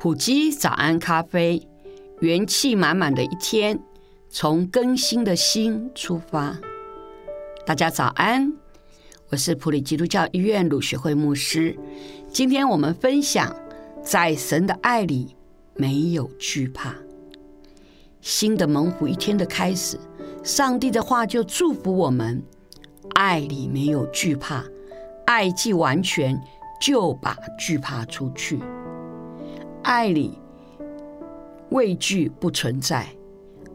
普及早安咖啡，元气满满的一天，从更新的心出发。大家早安，我是普里基督教医院鲁学会牧师。今天我们分享，在神的爱里没有惧怕。新的猛虎一天的开始，上帝的话就祝福我们：爱里没有惧怕，爱既完全，就把惧怕除去。爱里畏惧不存在，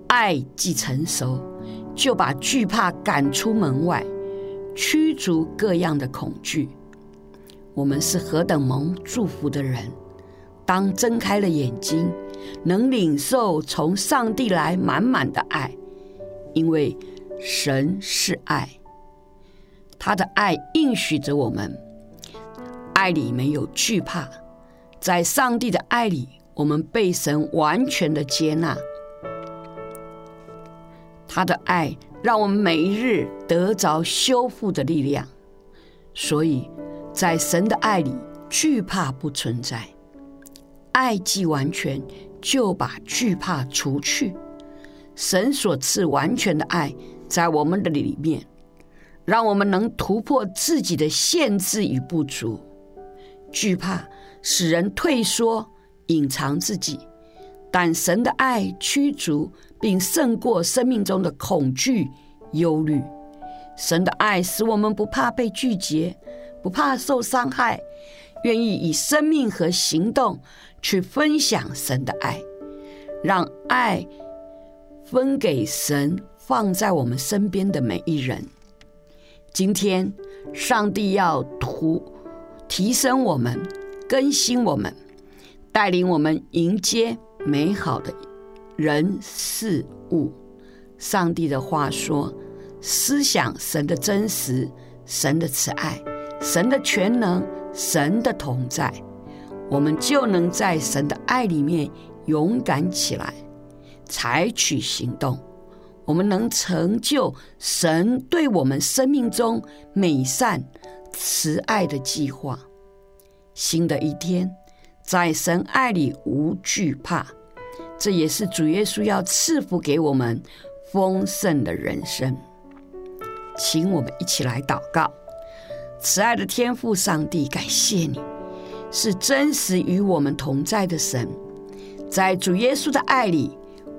爱既成熟，就把惧怕赶出门外，驱逐各样的恐惧。我们是何等蒙祝福的人！当睁开了眼睛，能领受从上帝来满满的爱，因为神是爱，他的爱应许着我们，爱里没有惧怕。在上帝的爱里，我们被神完全的接纳。他的爱让我们每一日得着修复的力量。所以，在神的爱里，惧怕不存在。爱既完全，就把惧怕除去。神所赐完全的爱在我们的里面，让我们能突破自己的限制与不足。惧怕。使人退缩、隐藏自己，但神的爱驱逐并胜过生命中的恐惧、忧虑。神的爱使我们不怕被拒绝，不怕受伤害，愿意以生命和行动去分享神的爱，让爱分给神放在我们身边的每一人。今天，上帝要图提升我们。更新我们，带领我们迎接美好的人事物。上帝的话说：“思想神的真实，神的慈爱，神的全能，神的同在，我们就能在神的爱里面勇敢起来，采取行动。我们能成就神对我们生命中美善、慈爱的计划。”新的一天，在神爱里无惧怕，这也是主耶稣要赐福给我们丰盛的人生。请我们一起来祷告：慈爱的天父上帝，感谢你是真实与我们同在的神，在主耶稣的爱里，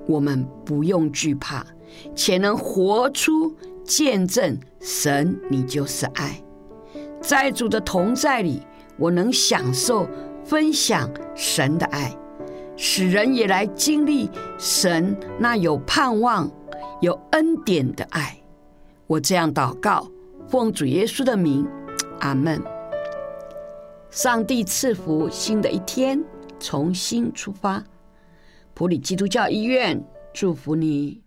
我们不用惧怕，且能活出见证神，你就是爱，在主的同在里。我能享受分享神的爱，使人也来经历神那有盼望、有恩典的爱。我这样祷告，奉主耶稣的名，阿门。上帝赐福新的一天，重新出发。普里基督教医院祝福你。